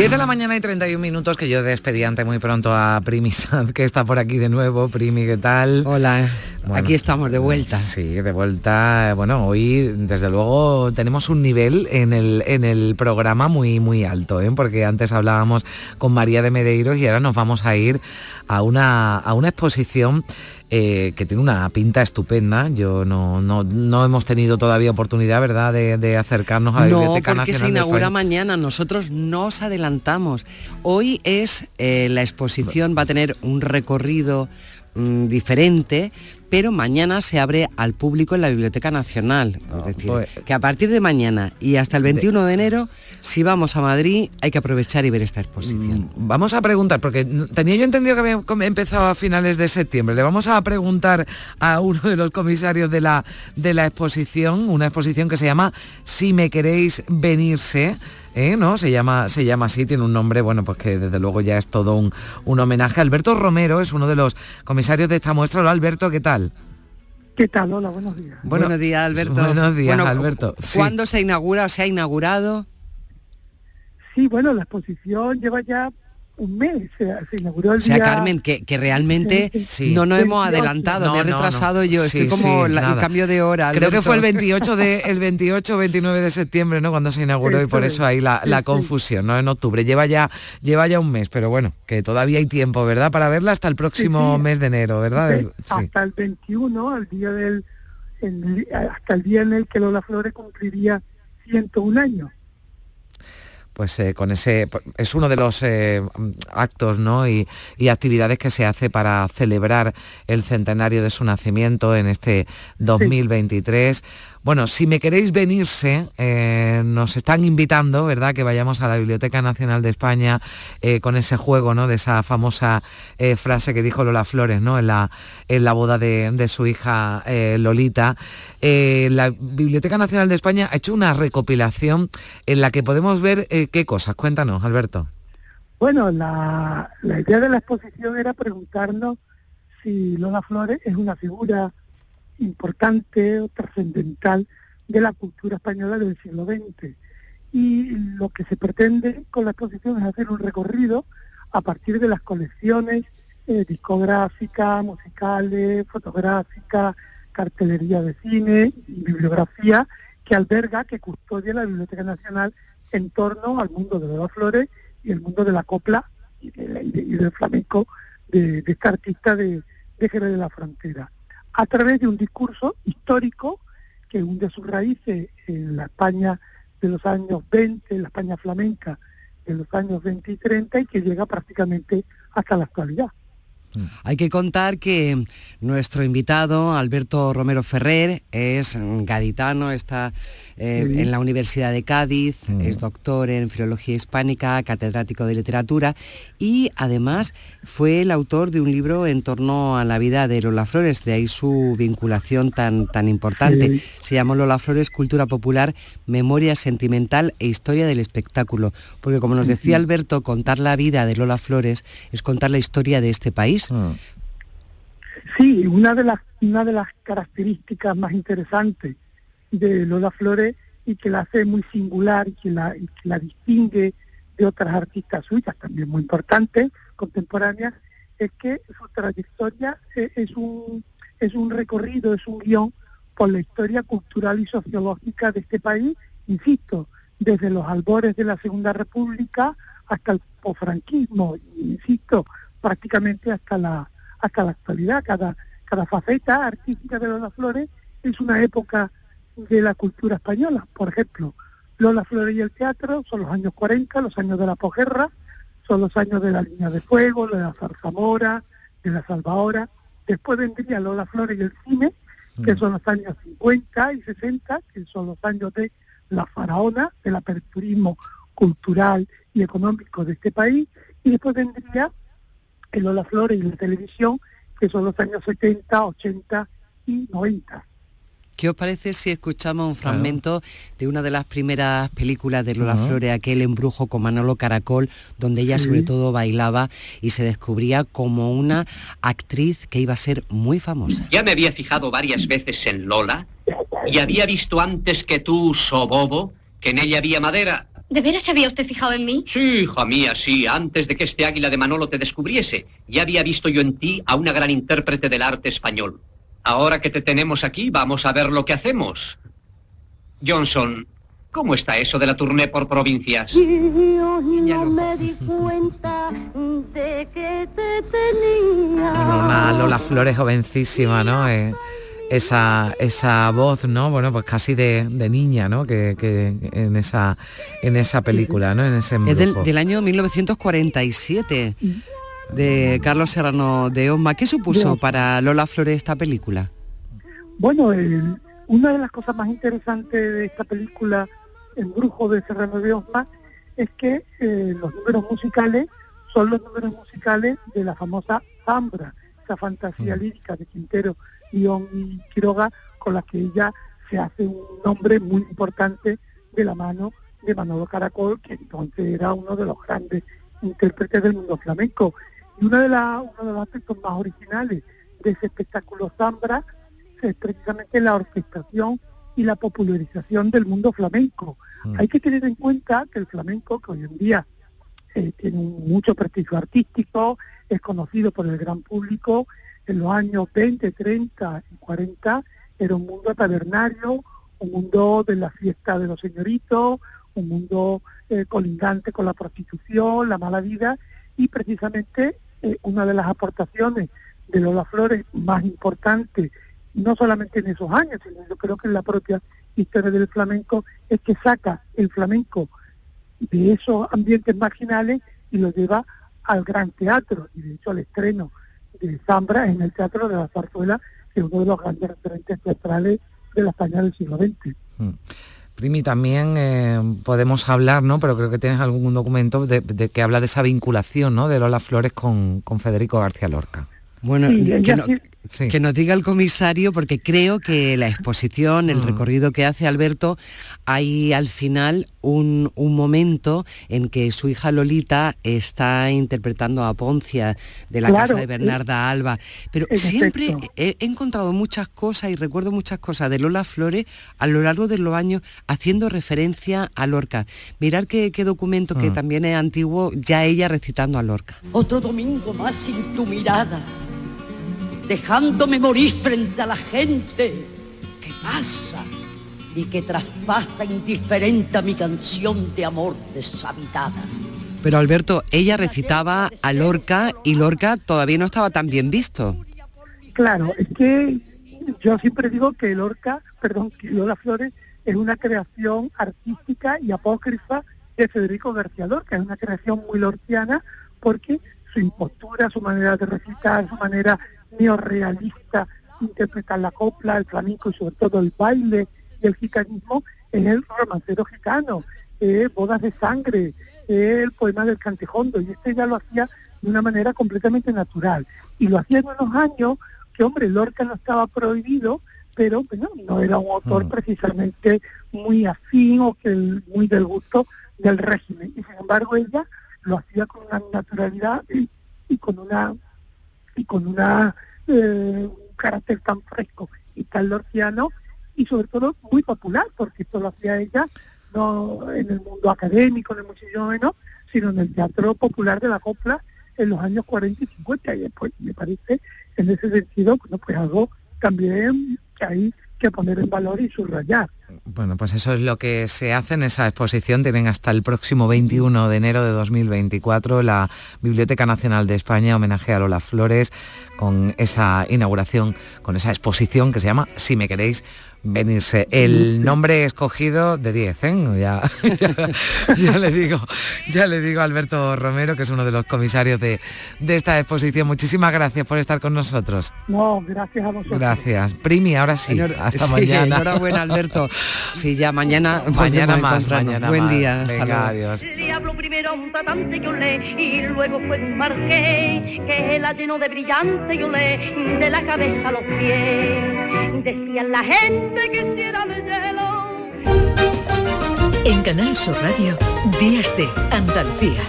Diez de la mañana y 31 minutos que yo despedí antes muy pronto a Primi Sanz, que está por aquí de nuevo. Primi, ¿qué tal? Hola, aquí estamos de vuelta. Sí, de vuelta. Bueno, hoy desde luego tenemos un nivel en el, en el programa muy, muy alto, ¿eh? porque antes hablábamos con María de Medeiros y ahora nos vamos a ir a una, a una exposición eh, que tiene una pinta estupenda. Yo no, no, no hemos tenido todavía oportunidad, ¿verdad?, de, de acercarnos a la No, Biblioteca porque se Nacional inaugura mañana. Nosotros nos adelantamos. Hoy es eh, la exposición, va a tener un recorrido mm, diferente, pero mañana se abre al público en la Biblioteca Nacional. es decir, pues- que a partir de mañana y hasta el 21 de enero, si vamos a Madrid, hay que aprovechar y ver esta exposición. Vamos a preguntar, porque tenía yo entendido que había empezado a finales de septiembre. Le vamos a preguntar a uno de los comisarios de la, de la exposición, una exposición que se llama Si me queréis venirse. ¿Eh? ¿no? Se llama, se llama así, tiene un nombre, bueno, pues que desde luego ya es todo un, un homenaje. Alberto Romero es uno de los comisarios de esta muestra. Hola Alberto, ¿qué tal? ¿Qué tal? Hola, buenos días. Bueno, buenos días, Alberto. Buenos días, Bueno, Alberto. Sí. ¿Cuándo se inaugura o se ha inaugurado? Sí, bueno, la exposición lleva ya un mes, se, se inauguró el O sea, día... Carmen, que, que realmente Sí. no nos hemos 28. adelantado, No, me he no, no. retrasado yo, Sí, estoy como sí, la- el cambio de hora. Creo que fue el 28 de el 28 29 de septiembre, ¿no? Cuando se inauguró y por Eso eso es. ahí la, la confusión, ¿no? En octubre. Lleva ya lleva ya un mes, pero bueno, que todavía hay tiempo, ¿verdad? Para verla hasta el próximo sí. mes de enero, ¿verdad? Sí, El- sí. hasta el 21, al día del, el- hasta el día en el que Lola Flores cumpliría 101 años. Pues eh, con ese es uno de los eh, actos ¿no? y, y actividades que se hace para celebrar el centenario de su nacimiento en este 2023. Bueno, si me queréis venirse, eh, nos están invitando, ¿verdad? Que vayamos a la Biblioteca Nacional de España eh, con ese juego, ¿no? De esa famosa eh, frase que dijo Lola Flores, ¿no? En la, en la boda de, de su hija Lolita. La Biblioteca Nacional de España ha hecho una recopilación en la que podemos ver qué cosas. Cuéntanos, Alberto. Bueno, la, la idea de la exposición era preguntarnos si Lola Flores es una figura importante o trascendental de la cultura española del siglo XX. Y lo que se pretende con la exposición es hacer un recorrido a partir de las colecciones eh, discográficas, musicales, fotográficas, cartelería de cine bibliografía que alberga, que custodia la Biblioteca Nacional en torno al mundo de Lola Flores y el mundo de la copla y, y del flamenco de, de esta artista de, de Jerez de la Frontera, a través de un discurso histórico que hunde sus raíces en la España de los años 20, en la España flamenca de los años 20 y 30 y que llega prácticamente hasta la actualidad. Hay que contar que nuestro invitado, Alberto Romero Ferrer, es mm, gaditano, está eh, en la Universidad de Cádiz, es doctor en Filología Hispánica, catedrático de Literatura y además fue el autor de un libro en torno a la vida de Lola Flores, de ahí su vinculación tan, tan importante. Sí. Se llamó Lola Flores, Cultura Popular, Memoria Sentimental e Historia del Espectáculo. Porque como nos decía Alberto, contar la vida de Lola Flores es contar la historia de este país. Sí, una de las una de las características más interesantes de Lola Flores y que la hace muy singular y que la, y que la distingue de otras artistas suyas también muy importantes, contemporáneas, es que su trayectoria eh, es un es un recorrido, es un guion por la historia cultural y sociológica de este país, insisto, desde los albores de la Segunda República hasta el posfranquismo, insisto, prácticamente hasta la hasta la actualidad. Cada, cada faceta artística de Lola Flores es una época de la cultura española. Por ejemplo, Lola Flores y el teatro son los años 40, los años de la posguerra, son los años de la línea de fuego, de la zarzamora, de la salvadora. Después vendría Lola Flores y el cine, que son los años 50 y 60, que son los años de la faraona, del aperturismo cultural y económico de este país. Y después vendría el Lola Flores y la televisión, que son los años 70, 80 y 90. ¿Qué os parece si escuchamos un fragmento de una de las primeras películas de Lola. Flores, aquel embrujo con Manolo Caracol, donde ella sobre todo bailaba y se descubría como una actriz que iba a ser muy famosa? Ya me había fijado varias veces en Lola y había visto antes que tú, Sobobo, que en ella había madera. ¿De veras se había usted fijado en mí? Sí, hija mía, sí, antes de que este águila de Manolo te descubriese, ya había visto yo en ti a una gran intérprete del arte español. Ahora que te tenemos aquí, vamos a ver lo que hacemos. Johnson, ¿cómo está eso de la tournée por provincias? Yo no me di cuenta de que te tenía. Una Lola Flores jovencísima, ¿no? Eh, esa, esa voz, ¿no? Bueno, pues casi de, de niña, ¿no? Que, que en esa en esa película, ¿no? En ese Es del, año 1947, de Carlos Serrano de Osma. ¿Qué supuso para Lola Flores esta película? Bueno, el- una de las cosas más interesantes de esta película, Embrujo de Serrano de Osma, es que eh, los números musicales son los números musicales de la famosa Zambra, esa fantasía lírica de Quintero, León y Quiroga, con la que ella se hace un nombre muy importante de la mano de Manolo Caracol, que entonces era uno de los grandes intérpretes del mundo flamenco. Y una de la- uno de los aspectos más originales de ese espectáculo Zambra es precisamente la orquestación y la popularización del mundo flamenco. Hay que tener en cuenta que el flamenco, que hoy en día eh, tiene mucho prestigio artístico, es conocido por el gran público. En los años 20, 30 y 40 era un mundo tabernario, un mundo de la fiesta de los señoritos, un mundo eh, colindante con la prostitución, la mala vida, y precisamente eh, una de las aportaciones de Lola Flores más importantes, no solamente en esos años, sino yo creo que en la propia historia del flamenco, es que saca el flamenco de esos ambientes marginales y lo lleva al gran teatro, y de hecho al estreno de Zambra en el Teatro de la Zarzuela, que es uno de los grandes referentes teatrales de la España del siglo XX. Primi, también eh, podemos hablar, ¿no? Pero creo que tienes algún documento de, de que habla de esa vinculación, ¿no? De Lola Flores con, con Federico García Lorca. Bueno, Sí, que, ella no- sí- que nos diga el comisario, porque creo que la exposición, Mm. el recorrido que hace Alberto, hay al final un, un momento en que su hija Lolita está interpretando a Poncia de la Claro, casa de Bernarda Alba. Pero en siempre he, he encontrado muchas cosas y recuerdo muchas cosas de Lola Flores a lo largo de los años haciendo referencia a Lorca. Mirar qué, qué documento que Mm. también es antiguo, ya ella recitando a Lorca. Otro domingo más sin tu mirada, dejándome morir frente a la gente que pasa y que traspasa indiferente a mi canción de amor deshabitada. Pero Alberto, ella recitaba a Lorca y Lorca todavía no estaba tan bien visto. Claro, es que yo siempre digo que Lorca, perdón, que Lola Flores es una creación artística y apócrifa de Federico García Lorca, es una creación muy lorquiana porque su impostura, su manera de recitar, su manera neorrealista de interpretar la copla, el flamenco y sobre todo el baile y el gicanismo es el romancero gitano, eh, bodas de sangre, eh, el poema del cantejondo, y este ya lo hacía de una manera completamente natural. Y lo hacía en unos años que, hombre, Lorca no estaba prohibido, pero bueno, no era un autor precisamente muy afín o que el- muy del gusto del régimen. Y sin embargo ella lo hacía con una naturalidad y, y con una y con una eh, un carácter tan fresco y tan lorquiano y sobre todo muy popular, porque esto lo hacía ella no en el mundo académico, ni muchísimo menos, sino en el teatro popular de la copla en los años 40 y 50. Y después me parece, en ese sentido, bueno, pues algo también que hay que poner en valor y subrayar. Bueno, pues eso es lo que se hace en esa exposición. Tienen hasta el próximo 21 de enero de 2024 la Biblioteca Nacional de España homenaje a Lola Flores con esa inauguración, con esa exposición que se llama Si me queréis venirse. El nombre escogido de 10, ¿eh? Ya, ya- ya le digo, ya le digo a Alberto Romero, que es uno de los comisarios de, de esta exposición. Muchísimas gracias por estar con nosotros. No, gracias a vosotros. Gracias. Primi, ahora sí. Señor- hasta sí, mañana. Enhorabuena, Alberto. Sí, ya mañana Mañana más, mañana Buen más. día. hasta Venga, luego. adiós. El diablo primero a un tratante yo le y luego fue un marqués que la llenó de brillante yo le de la cabeza a los pies. Decían la gente de hielo. En Canal Sur Radio, Días de Andalucía.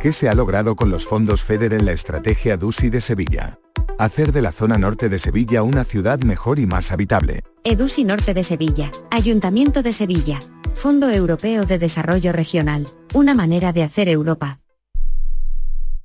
¿Qué se ha logrado con los fondos FEDER en la estrategia DUSI de Sevilla? Hacer de la zona norte de Sevilla una ciudad mejor y más habitable. EDUSI Norte de Sevilla, Ayuntamiento de Sevilla, Fondo Europeo de Desarrollo Regional, una manera de hacer Europa.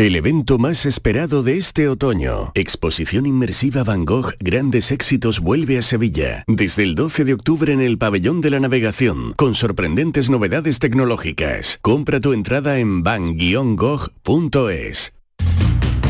El evento más esperado de este otoño, Exposición Inmersiva Van Gogh Grandes Éxitos vuelve a Sevilla, desde el 12 de octubre en el Pabellón de la Navegación, con sorprendentes novedades tecnológicas. Compra tu entrada en van-gogh.es.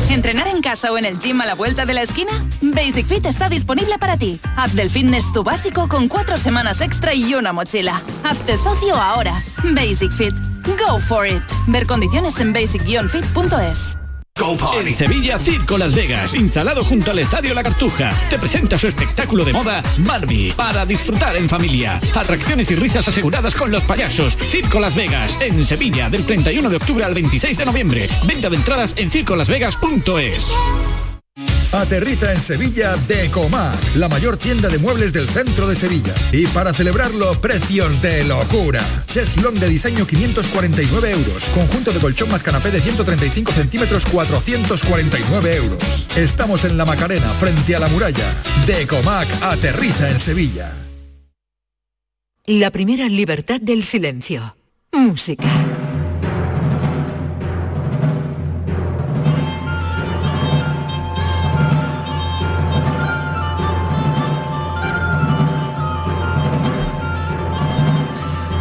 ¿Entrenar en casa o en el gym a la vuelta de la esquina? Basic Fit está disponible para ti. Haz del fitness tu básico con cuatro semanas extra y una mochila. Hazte socio ahora. Basic Fit. Go for it. Ver condiciones en basic-fit.es. En Sevilla, Circo Las Vegas, instalado junto al Estadio La Cartuja, te presenta su espectáculo de moda Barbie, para disfrutar en familia. Atracciones y risas aseguradas con los payasos. Circo Las Vegas, en Sevilla, del 31 de octubre al 26 de noviembre. Venta de entradas en circolasvegas.es. Aterriza en Sevilla Decomac, la mayor tienda de muebles del centro de Sevilla. Y para celebrarlo, precios de locura. Cheslong de diseño 549 euros. Conjunto de colchón más canapé de 135 centímetros 449 euros. Estamos en la Macarena, frente a la muralla. Decomac aterriza en Sevilla. La primera libertad del silencio. Música.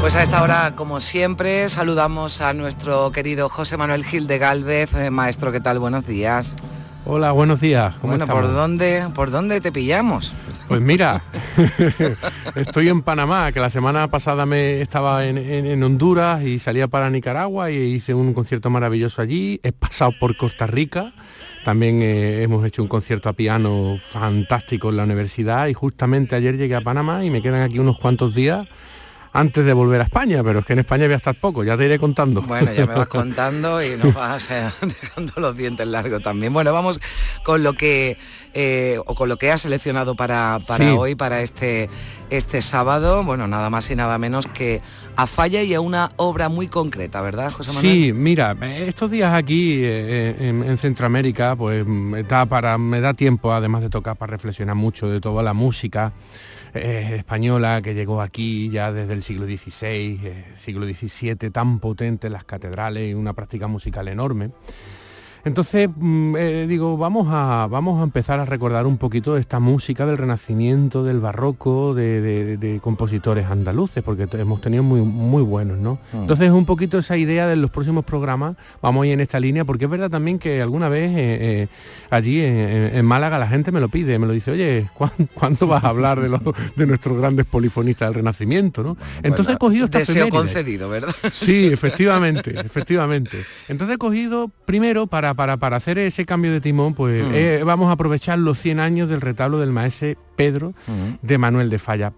Pues a esta hora, como siempre, saludamos a nuestro querido José Manuel Gil de Galvez. Eh, maestro, ¿qué tal? Buenos días. Hola, buenos días. ¿Cómo bueno, ¿por dónde, ¿por dónde te pillamos? Pues mira, estoy en Panamá, que la semana pasada me estaba en, Honduras y salía para Nicaragua y hice un concierto maravilloso allí. He pasado por Costa Rica, también eh, hemos hecho un concierto a piano fantástico en la universidad y justamente ayer llegué a Panamá y me quedan aquí unos cuantos días antes de volver a España, pero es que en España voy a estar poco, ya te iré contando. Bueno, ya me vas contando y nos vas eh, dejando los dientes largos también. Bueno, vamos con lo que eh, o con lo que has seleccionado para, para hoy, para este, este sábado. Bueno, nada más y nada menos que a Falla y a una obra muy concreta, ¿verdad, José Manuel? Sí, mira, estos días aquí eh, en, en, Centroamérica, pues me da, para, me da tiempo, además de tocar, para reflexionar mucho de toda la música eh, española que llegó aquí ya desde el siglo XVI, eh, siglo XVII, tan potente en las catedrales y una práctica musical enorme. Entonces, mm, eh, digo, vamos a, vamos a empezar a recordar un poquito esta música del Renacimiento, del Barroco, de, compositores andaluces, porque hemos tenido muy, muy buenos, ¿no? Mm. Entonces, un poquito esa idea de los próximos programas, vamos a ir en esta línea, porque es verdad también que alguna vez eh, eh, allí en, Málaga la gente me lo pide, me lo dice, oye, ¿cuándo, vas a hablar de, los, de nuestros grandes polifonistas del Renacimiento, ¿no? Entonces he cogido esta Deseo concedido, ¿verdad? Sí, efectivamente, efectivamente. Entonces he cogido primero para para, hacer ese cambio de timón, pues mm. eh, vamos a aprovechar los 100 años del retablo del maese Pedro mm. de Manuel de Falla.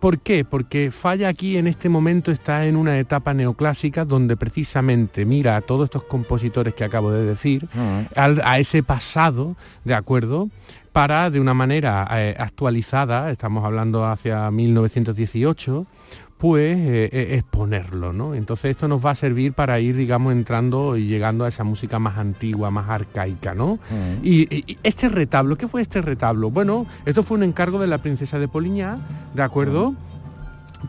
¿Por qué? Porque Falla aquí en este momento está en una etapa neoclásica donde precisamente mira a todos estos compositores que acabo de decir, mm. a ese pasado, ¿de acuerdo? para de una manera eh, actualizada, estamos hablando hacia 1918, pues exponerlo, ¿no? Entonces esto nos va a servir para ir, digamos, entrando y llegando a esa música más antigua, más arcaica, ¿no? Mm. Y, este retablo, ¿qué fue este retablo? Bueno, esto fue un encargo de la princesa de Poliñá, ¿de acuerdo? Mm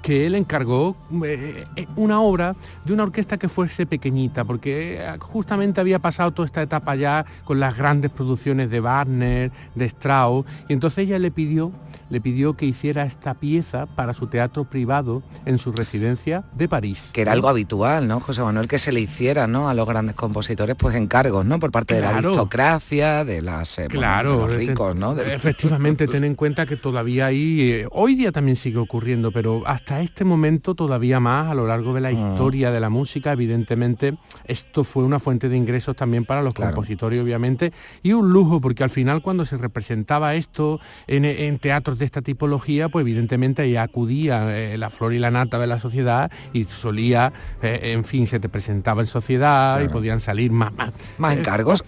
que él encargó eh, una obra de una orquesta que fuese pequeñita, porque justamente había pasado toda esta etapa ya con las grandes producciones de Wagner, de Strauss, y entonces ella le pidió, le pidió que hiciera esta pieza para su teatro privado en su residencia de París. Que era algo habitual, ¿no, José Manuel, que se le hiciera ¿no? a los grandes compositores pues encargos, ¿no? Por parte de la aristocracia, de las claro, los ricos, ¿no? Efectivamente, ten en cuenta que todavía hay, hoy día también sigue ocurriendo, pero hasta este momento todavía más a lo largo de la ah. historia de la música. Evidentemente, esto fue una fuente de ingresos también para los compositores, obviamente, y un lujo, porque al final cuando se representaba esto en, teatros de esta tipología, pues evidentemente ahí acudía eh, la flor y la nata de la sociedad y solía, eh, en fin, se te presentaba en sociedad y podían salir más... Más, encargos.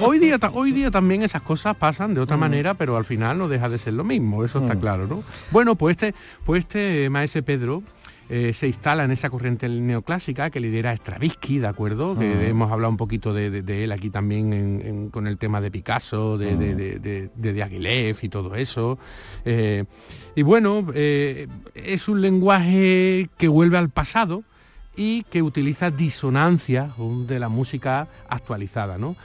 hoy, día, hoy día también esas cosas pasan de otra mm. manera, pero al final no deja de ser lo mismo, eso está mm. claro, ¿no? Bueno, pues este, pues este maese Pedro eh, se instala en esa corriente neoclásica que lidera Stravinsky, ¿de acuerdo? Que ah. hemos hablado un poquito de, él aquí también con el tema de Picasso, de, de, ah. Diaghilev y todo eso. Eh, y bueno, eh, es un lenguaje que vuelve al pasado, y que utiliza disonancia de la música actualizada, ¿no?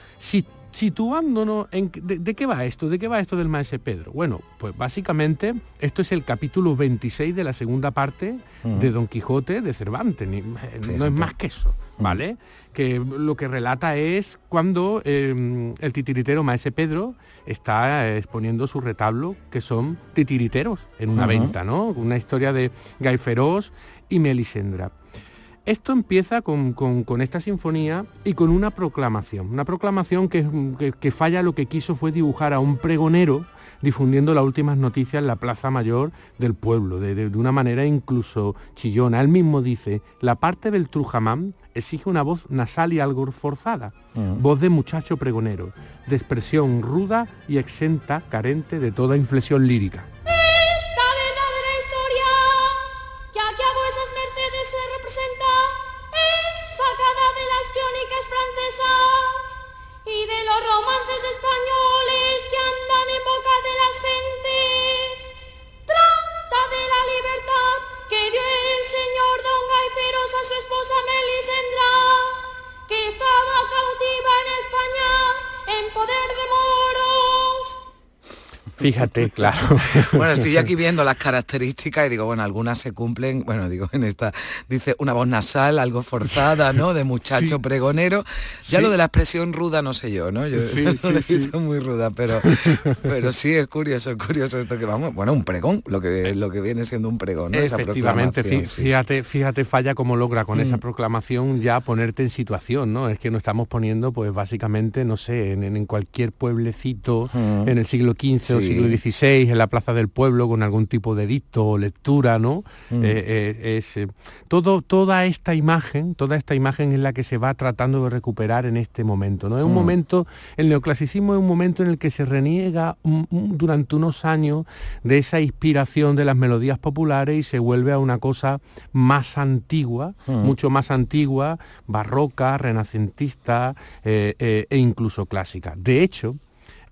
Situándonos en de, qué va esto, de qué va esto del maese Pedro. Bueno, pues básicamente esto es el capítulo 26 de la segunda parte de Don Quijote de Cervantes, no es más que eso, ¿vale? Que lo que relata es cuando em, el titiritero maese Pedro está exponiendo su retablo, que son titiriteros en una venta, ¿no? Una historia de Feroz y Melisendra. Esto empieza con, esta sinfonía y con una proclamación, una proclamación que, que, falla lo que quiso fue dibujar a un pregonero difundiendo las últimas noticias en la Plaza Mayor del pueblo, de, una manera incluso chillona. Él mismo dice, la parte del Trujamán exige una voz nasal y algo forzada, mm. voz de muchacho pregonero, de expresión ruda y exenta, carente de toda inflexión lírica. Esta vena de la historia, que aquí a vuesas mercedes se representa, es sacada de las crónicas francesas y de los romances españoles que andan en boca de las gentes. Trata de la libertad que dio el señor Don Gaiferos a su esposa Melisendra, que estaba cautiva en España en poder de moros Fíjate, claro. bueno, estoy aquí viendo las características y digo, bueno, algunas se cumplen, bueno, digo, en esta dice una voz nasal, algo forzada, ¿no? De muchacho pregonero. Ya lo de la expresión ruda no sé yo, ¿no? Yo sí, no muy ruda, pero pero sí es curioso, es curioso esto que vamos, bueno, un pregón, lo que lo que viene siendo un pregón, ¿no? Efectivamente, fíjate, fíjate falla cómo logra con esa mm. proclamación ya ponerte en situación, ¿no? Es que nos estamos poniendo pues básicamente, no sé, en, cualquier pueblecito mm. en el siglo XV o siglo XVI en la Plaza del Pueblo con algún tipo de dicto o lectura, ¿no? Mm. Eh, eh, es, eh, todo, toda esta imagen, toda esta imagen es la que se va tratando de recuperar en este momento, ¿no? Es un mm. momento, el neoclasicismo es un momento en el que se reniega durante unos años de esa inspiración de las melodías populares y se vuelve a una cosa más antigua, mm. mucho más antigua, barroca, renacentista e incluso clásica. De hecho,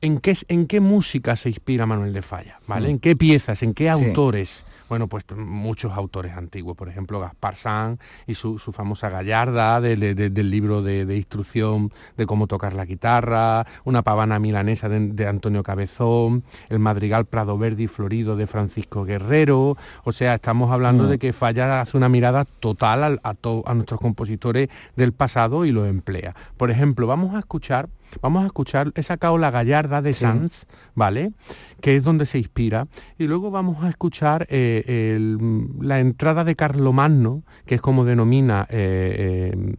en qué, en qué música se inspira Manuel de Falla, ¿vale? Mm. En qué piezas, en qué autores. Bueno, pues muchos autores antiguos, por ejemplo, Gaspar Sanz y su, famosa gallarda del libro de, instrucción de cómo tocar la guitarra, una pavana milanesa de, Antonio Cabezón, el madrigal Prado Verde y Florido de Francisco Guerrero. O sea, estamos hablando mm. de que Falla hace una mirada total a, a nuestros compositores del pasado y lo emplea. Por ejemplo, vamos a escuchar Vamos a escuchar, he sacado la gallarda de Sanz, ¿vale? Que es donde se inspira. Y luego vamos a escuchar eh, la entrada de Carlomagno, que es como denomina eh, eh,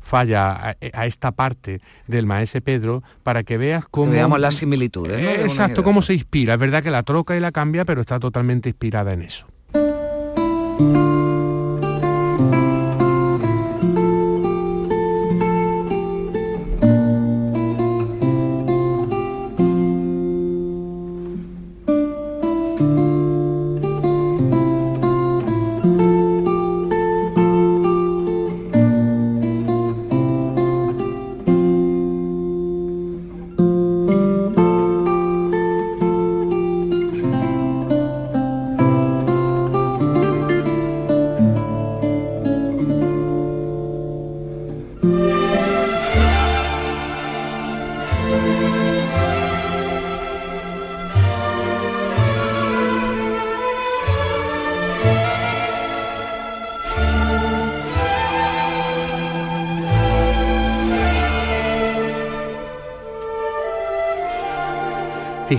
falla a, esta parte del maese Pedro para que veas cómo... veamos las similitudes. exacto, cómo se inspira. Es verdad que la troca y la cambia, pero está totalmente inspirada en eso.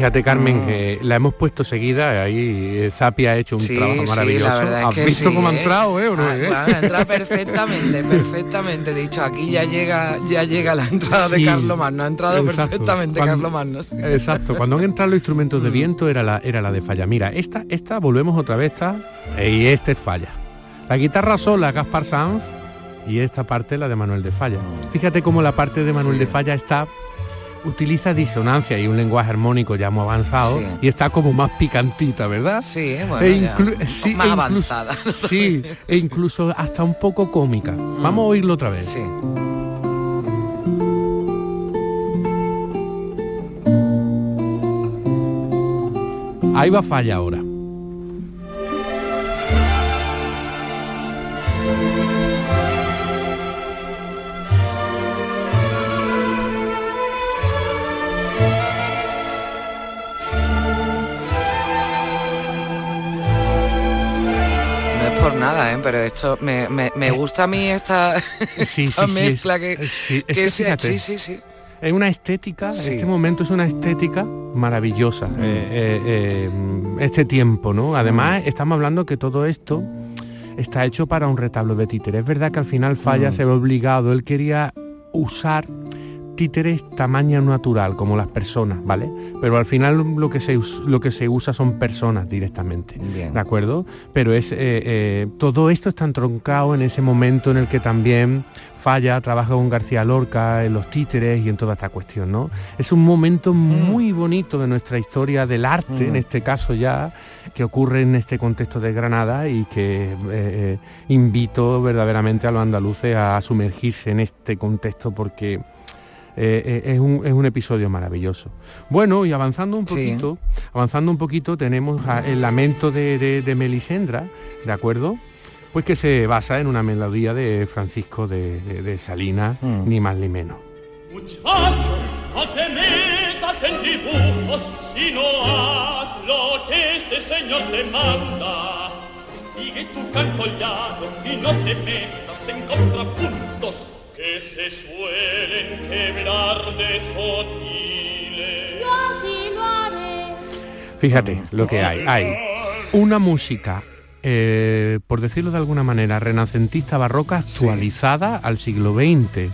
Fíjate, Carmen, que la hemos puesto seguida, ahí eh, Zapia ha hecho un trabajo maravilloso. Sí, ¿Has visto cómo ha entrado, eh? Ah, ha entrado perfectamente, perfectamente. Dicho, aquí ya llega, ya llega la entrada de Carlos Magno, ha entrado perfectamente Carlos Magno. Exacto, cuando han entrado los instrumentos de mm. viento era la, era la de falla. Mira, esta, esta, volvemos otra vez, esta, y este es falla. La guitarra sola, Gaspar Sanz, y esta parte la de Manuel de Falla. Fíjate cómo la parte de Manuel de Falla está utiliza disonancia y un lenguaje armónico ya muy avanzado y está como más picantita, ¿verdad? Sí, bueno, e sí, más e avanzada. sí, e incluso hasta un poco cómica. Mm. Vamos a oírlo otra vez. Sí. Ahí va falla ahora. Nada, ¿eh? pero esto me, eh, gusta a mí esta, mezcla que, sí, sí, sí, Es una estética, este momento es una estética maravillosa, mm. eh, este tiempo, ¿no? Además, mm. estamos hablando que todo esto está hecho para un retablo de títere. Es verdad que al final Falla Mm. se ve obligado, él quería usar títeres tamaño natural, como las personas, ¿vale? Pero al final lo que se, lo que se usa son personas directamente, ¿de acuerdo? Pero es eh, eh, todo esto está entroncado en ese momento en el que también Falla trabaja con García Lorca en los títeres y en toda esta cuestión, ¿no? Es un momento muy bonito de nuestra historia del arte, Mm. en este caso ya, que ocurre en este contexto de Granada y que eh, invito verdaderamente a los andaluces a sumergirse en este contexto porque eh, eh, es, un, es un episodio maravilloso. Bueno, y avanzando un Sí. poquito, avanzando un poquito, tenemos a- el lamento de, de- de Melisendra, ¿de acuerdo? Pues que se basa en una melodía de Francisco de, de- de Salinas, Mm. ni más ni menos. Muchacho, no te metas en dibujos, sino haz lo que ese señor te manda. Sigue tu canto llano y no te metas en contrapuntos que se suelen quebrar de sotiles. Yo así lo haré. Fíjate lo que hay. Hay una música, eh, por decirlo de alguna manera, renacentista barroca actualizada al siglo XX,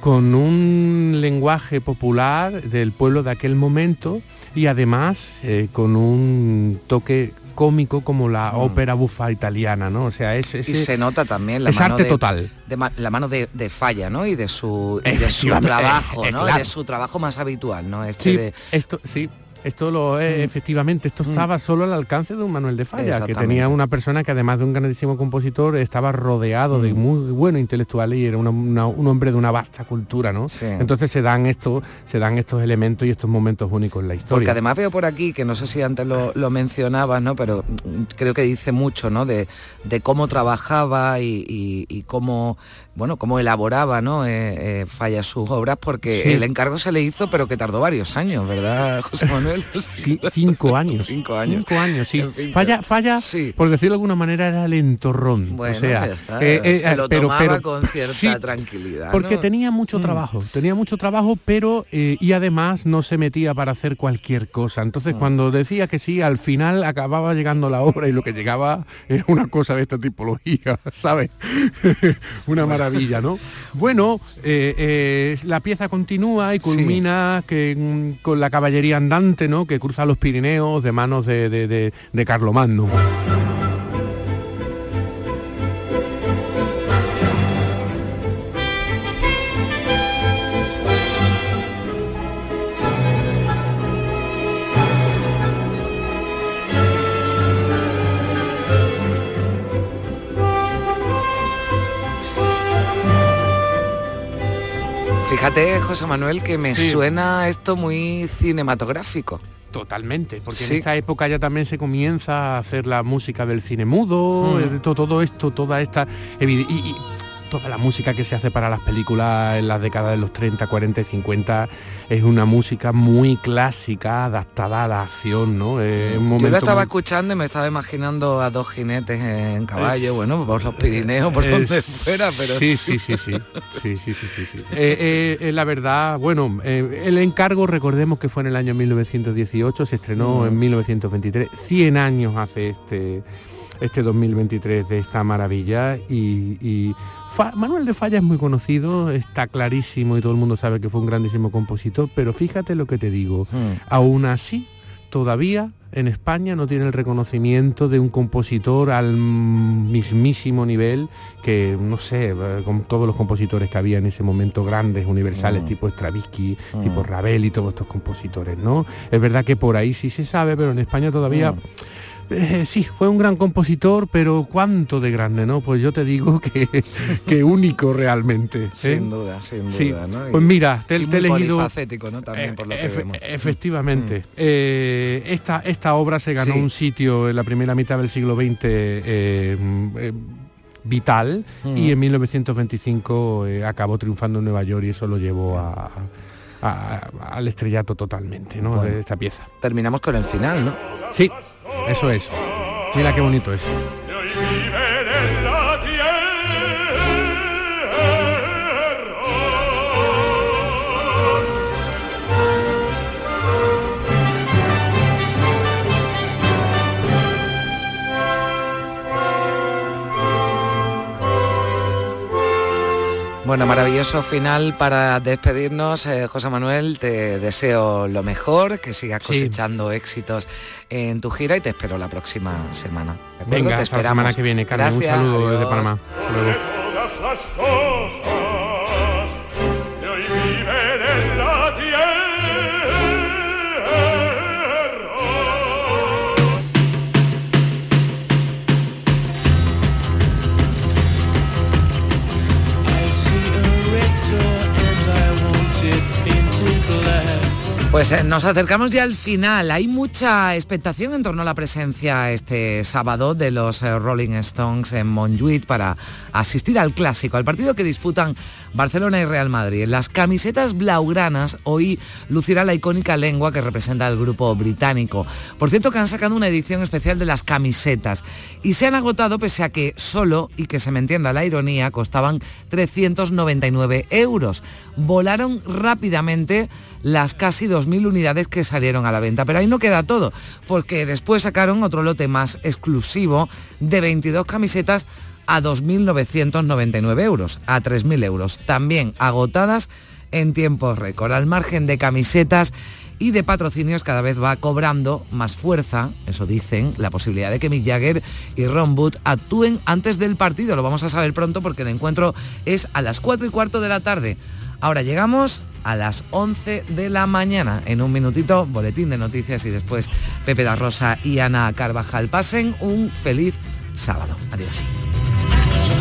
con un lenguaje popular del pueblo de aquel momento y además eh, con un toque cómico como la ópera bufa italiana, ¿no? O sea, es, Mm. Y se nota también la es mano arte de, total. de la mano de, de falla, ¿no? Y de su, y de su trabajo, eh, ¿no? claro. De su trabajo más habitual, ¿no? Este Sí, de- esto sí. Esto lo es, efectivamente, esto estaba solo al alcance de un Manuel de Falla, que tenía una persona que además de un grandísimo compositor estaba rodeado de muy buenos intelectuales y era una- una- un hombre de una vasta cultura, ¿no? Entonces se dan estos, se dan estos elementos y estos momentos únicos en la historia. Porque además veo por aquí, que no sé si antes lo, lo mencionabas, ¿no? Pero mm, creo que dice mucho, ¿no? De, de cómo trabajaba y, y- y cómo, bueno, cómo elaboraba, ¿no? Eh, eh, Falla sus obras, porque Sí. el encargo se le hizo, pero que tardó varios años, ¿verdad, José Manuel? Sí, cinco años. Cinco años. Cinco años, sí. En fin, falla, falla, por decirlo de alguna manera, era el entorrón. Bueno, o sea, está, eh, eh, se lo pero- tomaba pero- con cierta sí, tranquilidad. Porque ¿no? tenía mucho Mm. trabajo, tenía mucho trabajo, pero eh, y además no se metía para hacer cualquier cosa. Entonces Mm. cuando decía que sí, al final acababa llegando la obra y lo que llegaba era una cosa de esta tipología, ¿sabes? una maravilla, ¿no? Bueno, la pieza continúa y culmina que, mm, con la caballería andante, ¿no? Que cruza los Pirineos de manos de, de, de, de Carlomagno. José Manuel, que me Sí. suena esto muy cinematográfico. Totalmente, porque Sí. en esta época ya también se comienza a hacer la música del cine mudo, Hmm. eh, to- todo esto, toda esta evide- y, y toda la música que se hace para las películas en las décadas de los 30, 40 y 50 es una música muy clásica, adaptada a la acción, ¿no? Un Yo momento la estaba muy- escuchando y me estaba imaginando a dos jinetes en caballo, Es- bueno, por los Pirineos, por Eh, donde es- fuera, pero sí, sí, sí, sí, sí, sí, sí, sí, sí. Eh, eh, eh, la verdad, bueno, eh, el encargo, recordemos que fue en el año 1918, se estrenó Mm. en 1923, 100 años hace este este 2023 de esta maravilla y, y Fa- Manuel de Falla es muy conocido, está clarísimo y todo el mundo sabe que fue un grandísimo compositor, pero fíjate lo que te digo, Mm. aún así todavía en España no tiene el reconocimiento de un compositor al mismísimo nivel que, no sé, eh, con todos los compositores que había en ese momento, grandes, universales, Mm. tipo Stravinsky, Mm. tipo Ravel y todos estos compositores, ¿no? Es verdad que por ahí sí se sabe, pero en España todavía... Mm. Eh, sí, fue un gran compositor, pero cuánto de grande, ¿no? Pues yo te digo que, que único realmente. ¿eh? Sin duda, sin Sí. duda, ¿no? Y- Pues mira, te, y te he muy elegido... polifacético, ¿no? También por lo que Efe- vemos. Efectivamente. Eh, esta, esta obra se ganó Sí. un sitio en la primera mitad del siglo XX eh, eh, vital Mm. y en 1925 eh, acabó triunfando en Nueva York y eso lo llevó a, a- al estrellato totalmente, ¿no? Bueno. De esta pieza. Terminamos con el final, ¿no? Sí, eso es. Mira qué bonito es. Bueno, maravilloso final para despedirnos. Eh, José Manuel, te deseo lo mejor, que sigas cosechando éxitos en tu gira y te espero la próxima semana. Venga, te esperamos. la semana que viene, Carmen. un saludo desde Panamá. Pues eh, nos acercamos ya al final. Hay mucha expectación en torno a la presencia este sábado de los eh, Rolling Stones en Montjuic para asistir al clásico, al partido que disputan Barcelona y Real Madrid. Las camisetas blaugranas hoy lucirá la icónica lengua que representa el grupo británico. Por cierto que han sacado una edición especial de las camisetas y se han agotado pese a que solo, y que se me entienda la ironía, costaban 399 euros. Volaron rápidamente las casi 2.000 unidades que salieron a la venta. Pero ahí no queda todo, porque después sacaron otro lote más exclusivo de 22 camisetas a 2.999 euros, a 3.000 euros, también agotadas en tiempos récord. Al margen de camisetas y de patrocinios cada vez va cobrando más fuerza, eso dicen, la posibilidad de que Mick Jagger y Ron Wood actúen antes del partido. Lo vamos a saber pronto porque el encuentro es a las 4 y cuarto de la tarde. Ahora llegamos a las 11 de la mañana. En un minutito, boletín de noticias y después Pepe da Rosa y Ana Carvajal. Pasen un feliz sábado. Adiós. Yeah.